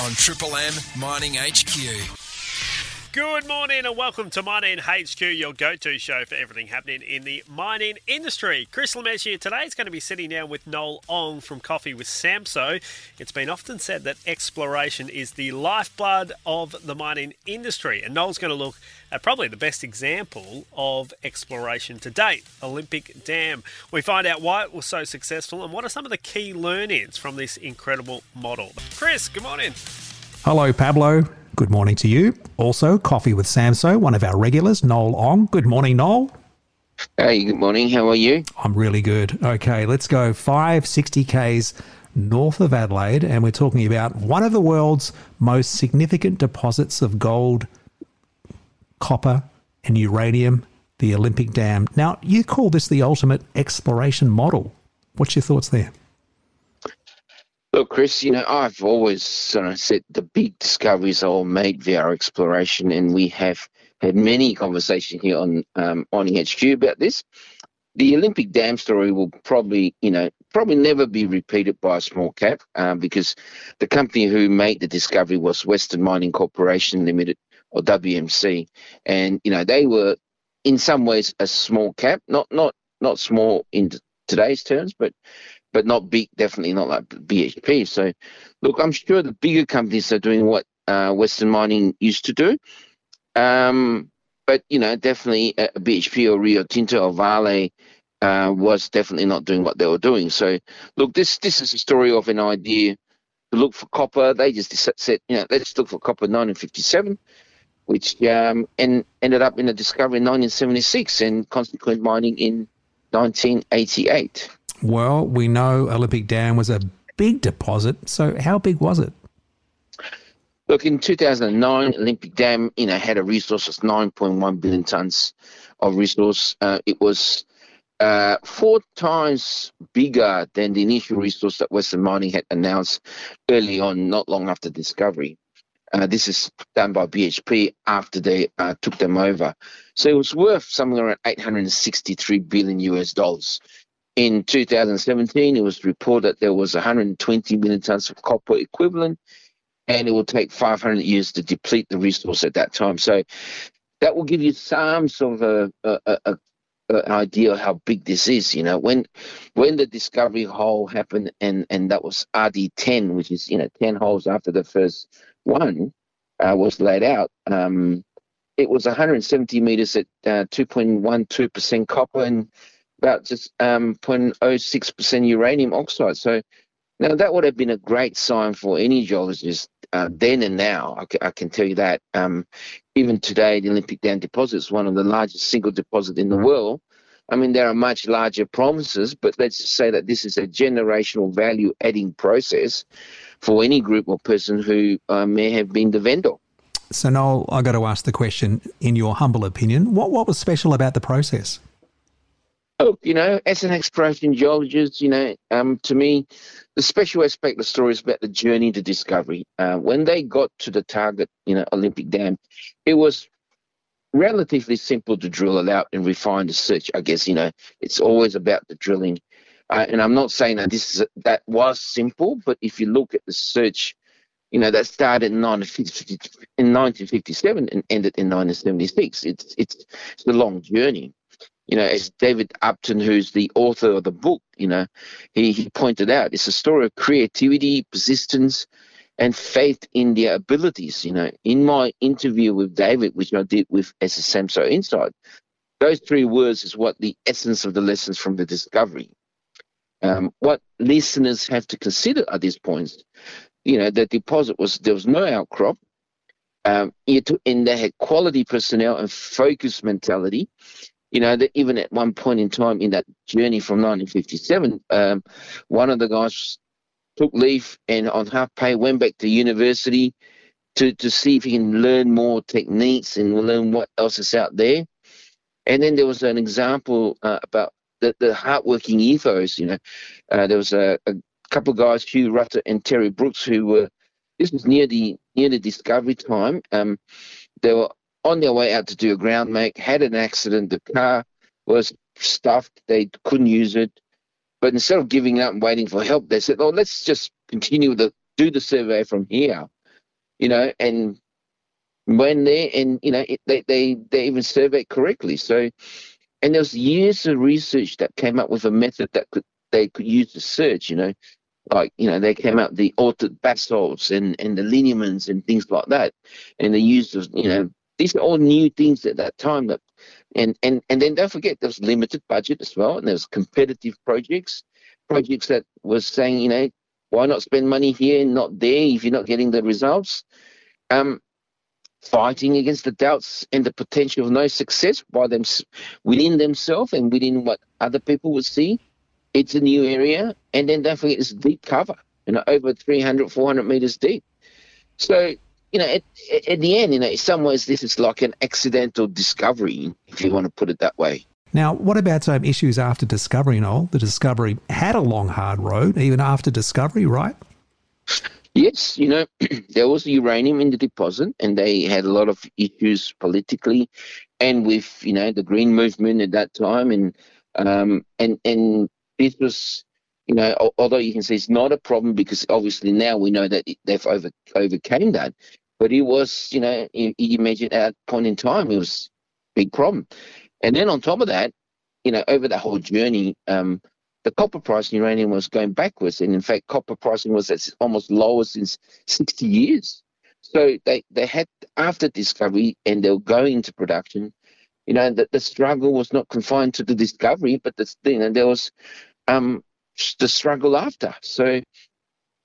on Triple M Mining HQ. Good morning and welcome to Mining HQ, your go-to show for everything happening in the mining industry. Chris Lemez here today is going to be sitting down with Noel Ong from Coffee with Samso. It's been often said that exploration is the lifeblood of the mining industry, and Noel's going to look at probably the best example of exploration to date, Olympic Dam. We find out why it was so successful and what are some of the key learnings from this incredible model. Chris, good morning. Hello, Pablo. Good morning to you. Also, Coffee with Samso, one of our regulars, Noel Ong. Good morning, Noel. Hey, good morning. How are you? I'm really good. Okay, let's go 560 Ks north of Adelaide, and we're talking about one of the world's most significant deposits of gold, copper, and uranium, the Olympic Dam. Now, you call this the ultimate exploration model. What's your thoughts there? Chris, you know, I've always sort of said the big discoveries are all made via our exploration, and we have had many conversations here on um, on HQ about this. The Olympic Dam story will probably, you know, probably never be repeated by a small cap um, because the company who made the discovery was Western Mining Corporation Limited or WMC, and you know they were in some ways a small cap, not not not small in today's terms, but but not definitely not like BHP. So, look, I'm sure the bigger companies are doing what uh, Western Mining used to do. Um, but, you know, definitely uh, BHP or Rio Tinto or Vale uh, was definitely not doing what they were doing. So, look, this this is a story of an idea to look for copper. They just said, you know, let's look for copper in 1957 which um, and ended up in a discovery in 1976 and consequent mining in 1988. Well, we know Olympic Dam was a big deposit. So, how big was it? Look, in 2009, Olympic Dam, you know, had a resource of 9.1 billion tons of resource. Uh, it was uh, four times bigger than the initial resource that Western Mining had announced early on, not long after discovery. Uh, this is done by BHP after they uh, took them over. So it was worth somewhere around 863 billion US dollars. In 2017, it was reported there was 120 million tons of copper equivalent, and it will take 500 years to deplete the resource at that time. So that will give you some sort of a, a, a, a idea of how big this is. You know, when when the discovery hole happened, and and that was RD10, which is you know 10 holes after the first one uh, was laid out. Um, it was 170 meters at uh, 2.12% copper and about just um, 0.06% uranium oxide. So now that would have been a great sign for any geologist uh, then and now. I, c- I can tell you that. Um, even today, the Olympic Dam deposit is one of the largest single deposit in the world. I mean, there are much larger promises, but let's just say that this is a generational value adding process for any group or person who uh, may have been the vendor. So, Noel, I got to ask the question in your humble opinion, what, what was special about the process? Look, you know, as an exploration geologist, you know, um, to me, the special aspect of the story is about the journey to discovery. Uh, when they got to the target, you know, Olympic Dam, it was relatively simple to drill it out and refine the search. I guess, you know, it's always about the drilling. Uh, and I'm not saying that this is that was simple, but if you look at the search, you know, that started in 1950, in 1957 and ended in 1976. It's it's it's a long journey you know, as David Upton, who's the author of the book, you know, he, he pointed out, it's a story of creativity, persistence, and faith in their abilities. You know, in my interview with David, which I did with Samso Insight, those three words is what the essence of the lessons from the discovery. Um, what listeners have to consider at these points, you know, the deposit was there was no outcrop. Um, and they had quality personnel and focused mentality you know, that even at one point in time in that journey from 1957, um, one of the guys took leave and on half pay went back to university to, to see if he can learn more techniques and learn what else is out there. And then there was an example uh, about the, the hardworking ethos. You know, uh, there was a, a, couple of guys, Hugh Rutter and Terry Brooks, who were. This was near the near the discovery time. Um, they were on their way out to do a ground mag, had an accident. The car was stuffed. They couldn't use it. But instead of giving up and waiting for help, they said, "Oh, let's just continue the do the survey from here." you know, and when they and you know it, they they they even surveyed correctly. So, and there was years of research that came up with a method that could they could use to search. You know, like you know they came out the altered basalts and and the lineaments and things like that, and they used you know these are all new things at that time that and and and then don't forget there was limited budget as well and there was competitive projects projects that was saying you know why not spend money here and not there if you're not getting the results? Um fighting against the doubts and the potential of no success by them within themselves and within what other people would see. It's a new area and then don't forget it's deep cover you know over 300 400 meters deep. So you know, at, at the end, you know, in some ways, this is like an accidental discovery, if you want to put it that way. Now, what about some issues after discovery, Noel? The discovery had a long, hard road, even after discovery, right? Yes, you know, there was uranium in the deposit, and they had a lot of issues politically, and with you know the green movement at that time, and um, and and this was you know, although you can say it's not a problem because obviously now we know that they've over, overcame that, but it was, you know, you, you imagine at that point in time, it was a big problem. And then on top of that, you know, over the whole journey, um, the copper price in uranium was going backwards. And in fact, copper pricing was at almost lowest since 60 years. So they, they had, after discovery and they were going into production, you know, the, the struggle was not confined to the discovery, but the, you know, there was um, the struggle after. So,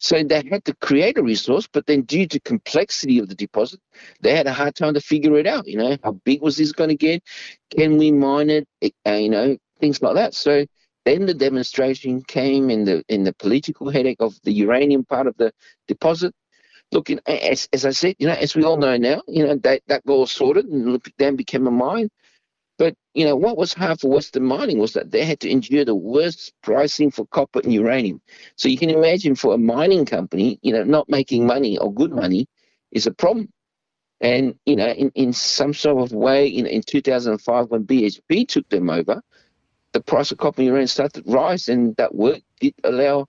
so they had to create a resource, but then due to complexity of the deposit, they had a hard time to figure it out. You know, how big was this going to get? Can we mine it? Uh, you know, things like that. So then the demonstration came in the in the political headache of the uranium part of the deposit. Looking as, as I said, you know, as we all know now, you know that that got sorted and Dam became a mine. But you know what was hard for Western Mining was that they had to endure the worst pricing for copper and uranium. So you can imagine for a mining company, you know, not making money or good money is a problem. And you know, in, in some sort of way, in, in 2005 when BHP took them over, the price of copper and uranium started to rise, and that work did allow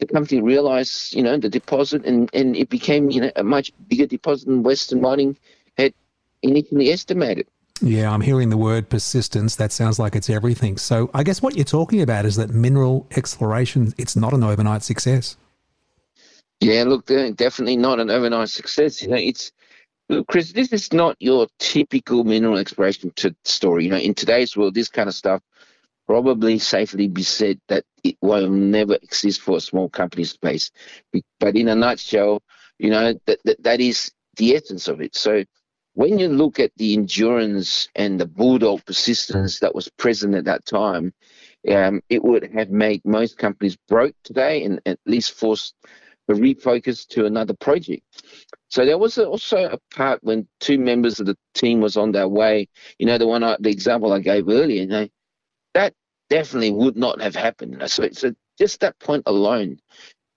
the company to realize, you know, the deposit, and, and it became, you know, a much bigger deposit than Western Mining had initially estimated. Yeah, I'm hearing the word persistence. That sounds like it's everything. So I guess what you're talking about is that mineral exploration, it's not an overnight success. Yeah, look, uh, definitely not an overnight success. You know, it's look, Chris, this is not your typical mineral exploration story. You know, in today's world, this kind of stuff probably safely be said that it will never exist for a small company space. But in a nutshell, you know, that, that, that is the essence of it. So when you look at the endurance and the bulldog persistence that was present at that time, um, it would have made most companies broke today and at least forced a refocus to another project. So there was also a part when two members of the team was on their way. You know, the one, I, the example I gave earlier. You know, that definitely would not have happened. So, so just that point alone,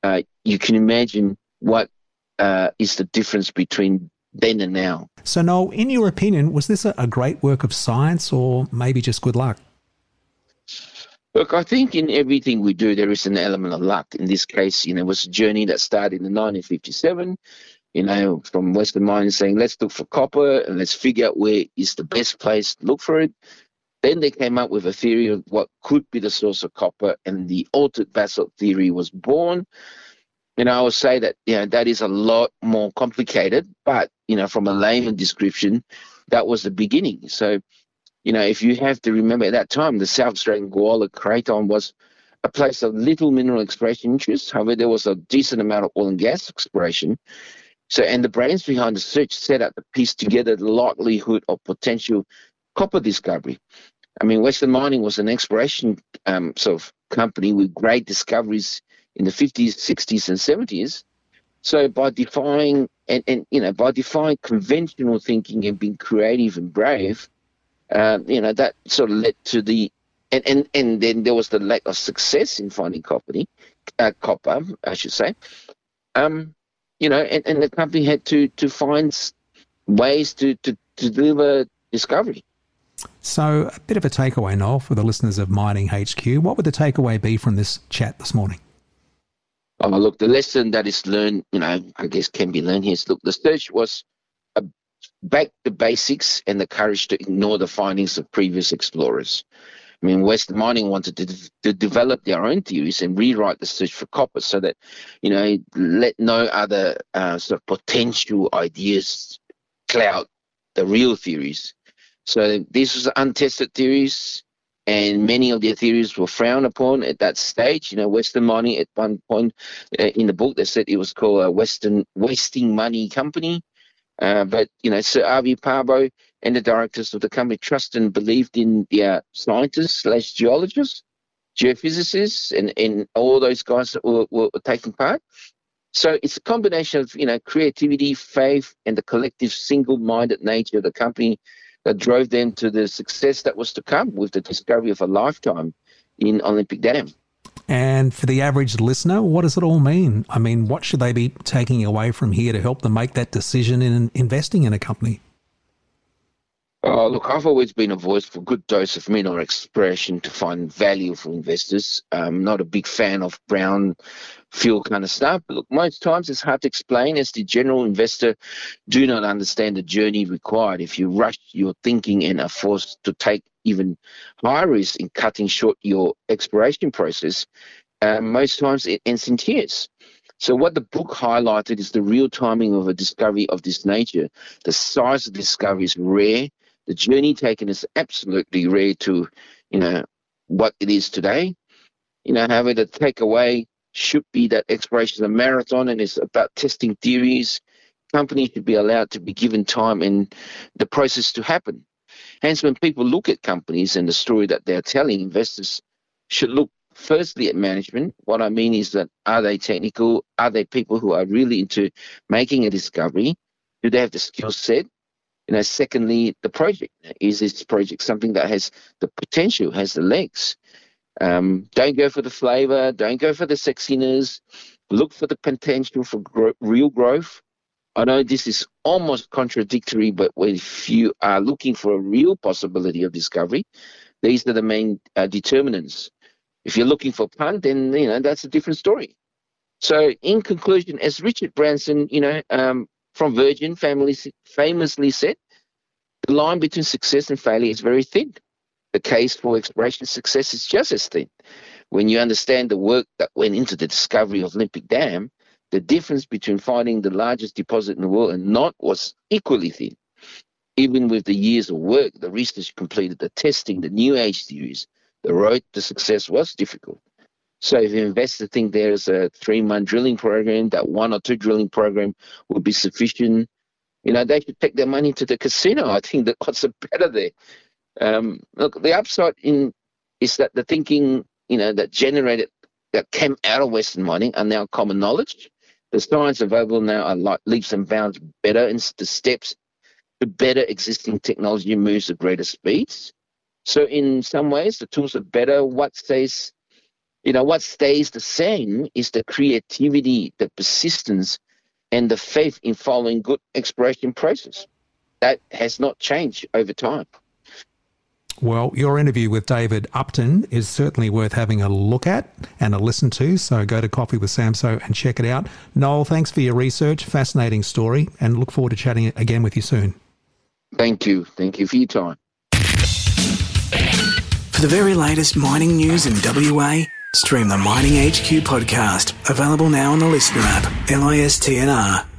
uh, you can imagine what uh, is the difference between then and now. So, Noel, in your opinion, was this a, great work of science or maybe just good luck? Look, I think in everything we do, there is an element of luck. In this case, you know, it was a journey that started in 1957, you know, from Western Mining saying, let's look for copper and let's figure out where is the best place to look for it. Then they came up with a theory of what could be the source of copper, and the altered basalt theory was born. You know, I would say that you know that is a lot more complicated, but you know, from a layman description, that was the beginning. So, you know, if you have to remember at that time, the South Australian Gawler Craton was a place of little mineral exploration interest. However, there was a decent amount of oil and gas exploration. So, and the brains behind the search set out to piece together the likelihood of potential copper discovery. I mean, Western Mining was an exploration um, sort of company with great discoveries in the 50s, 60s, and 70s. So by defying and, and you know by defying conventional thinking and being creative and brave, uh, you know that sort of led to the and, and and then there was the lack of success in finding copper, uh, copper, I should say. Um, you know, and, and the company had to to find ways to to, to deliver discovery. So, a bit of a takeaway, Noel, for the listeners of Mining HQ. What would the takeaway be from this chat this morning? Oh, look, the lesson that is learned, you know, I guess can be learned here is look, the search was a, back to basics and the courage to ignore the findings of previous explorers. I mean, Western Mining wanted to, to develop their own theories and rewrite the search for copper so that, you know, let no other uh, sort of potential ideas cloud the real theories. So these was untested theories, and many of their theories were frowned upon at that stage. You know, Western Mining at one point uh, in the book they said it was called a Western Wasting Money Company. Uh, but you know, Sir Arvi Parbo and the directors of the company trusted and believed in their scientists slash geologists, geophysicists, and, and all those guys that were, were taking part. So it's a combination of you know creativity, faith, and the collective single-minded nature of the company that drove them to the success that was to come with the discovery of a lifetime in Olympic Dam. And for the average listener, what does it all mean? I mean, what should they be taking away from here to help them make that decision in investing in a company? Oh, look, I've always been a voice for a good dose of mineral exploration to find value for investors. I'm not a big fan of brown field kind of stuff. But look, most times it's hard to explain as the general investor do not understand the journey required. If you rush your thinking and are forced to take even higher risk in cutting short your exploration process, uh, most times it ends in tears. So what the book highlighted is the real timing of a discovery of this nature. The size of the discovery is rare the journey taken is absolutely rare to, you know, what it is today. You know, however, the takeaway should be that exploration is a marathon and it's about testing theories. Companies should be allowed to be given time and the process to happen. Hence, when people look at companies and the story that they're telling, investors should look firstly at management. What I mean is that are they technical? Are they people who are really into making a discovery? Do they have the skill set? You know, secondly, the project is this project something that has the potential, has the legs. Um, don't go for the flavor. Don't go for the sexiness. Look for the potential for gro- real growth. I know this is almost contradictory, but if you are looking for a real possibility of discovery, these are the main uh, determinants. If you're looking for pun, then you know that's a different story. So, in conclusion, as Richard Branson, you know, um, from Virgin family famously said, the line between success and failure is very thin. The case for exploration success is just as thin. When you understand the work that went into the discovery of Olympic Dam, the difference between finding the largest deposit in the world and not was equally thin. Even with the years of work, the research completed, the testing, the new age theories, the road to success was difficult. So if investors think there's a three month drilling program, that one or two drilling program would be sufficient. You know, they should take their money to the casino. I think the odds are better there. Um, look, the upside in is that the thinking, you know, that generated that came out of Western mining are now common knowledge. The science available now are like leaps and bounds better, and the steps to better existing technology moves at greater speeds. So in some ways, the tools are better. What stays you know, what stays the same is the creativity, the persistence, and the faith in following good exploration process. That has not changed over time. Well, your interview with David Upton is certainly worth having a look at and a listen to. So go to Coffee with Samso and check it out. Noel, thanks for your research. Fascinating story, and look forward to chatting again with you soon. Thank you. Thank you for your time. For the very latest mining news in WA, Stream the Mining HQ podcast, available now on the Listener app, LISTNR.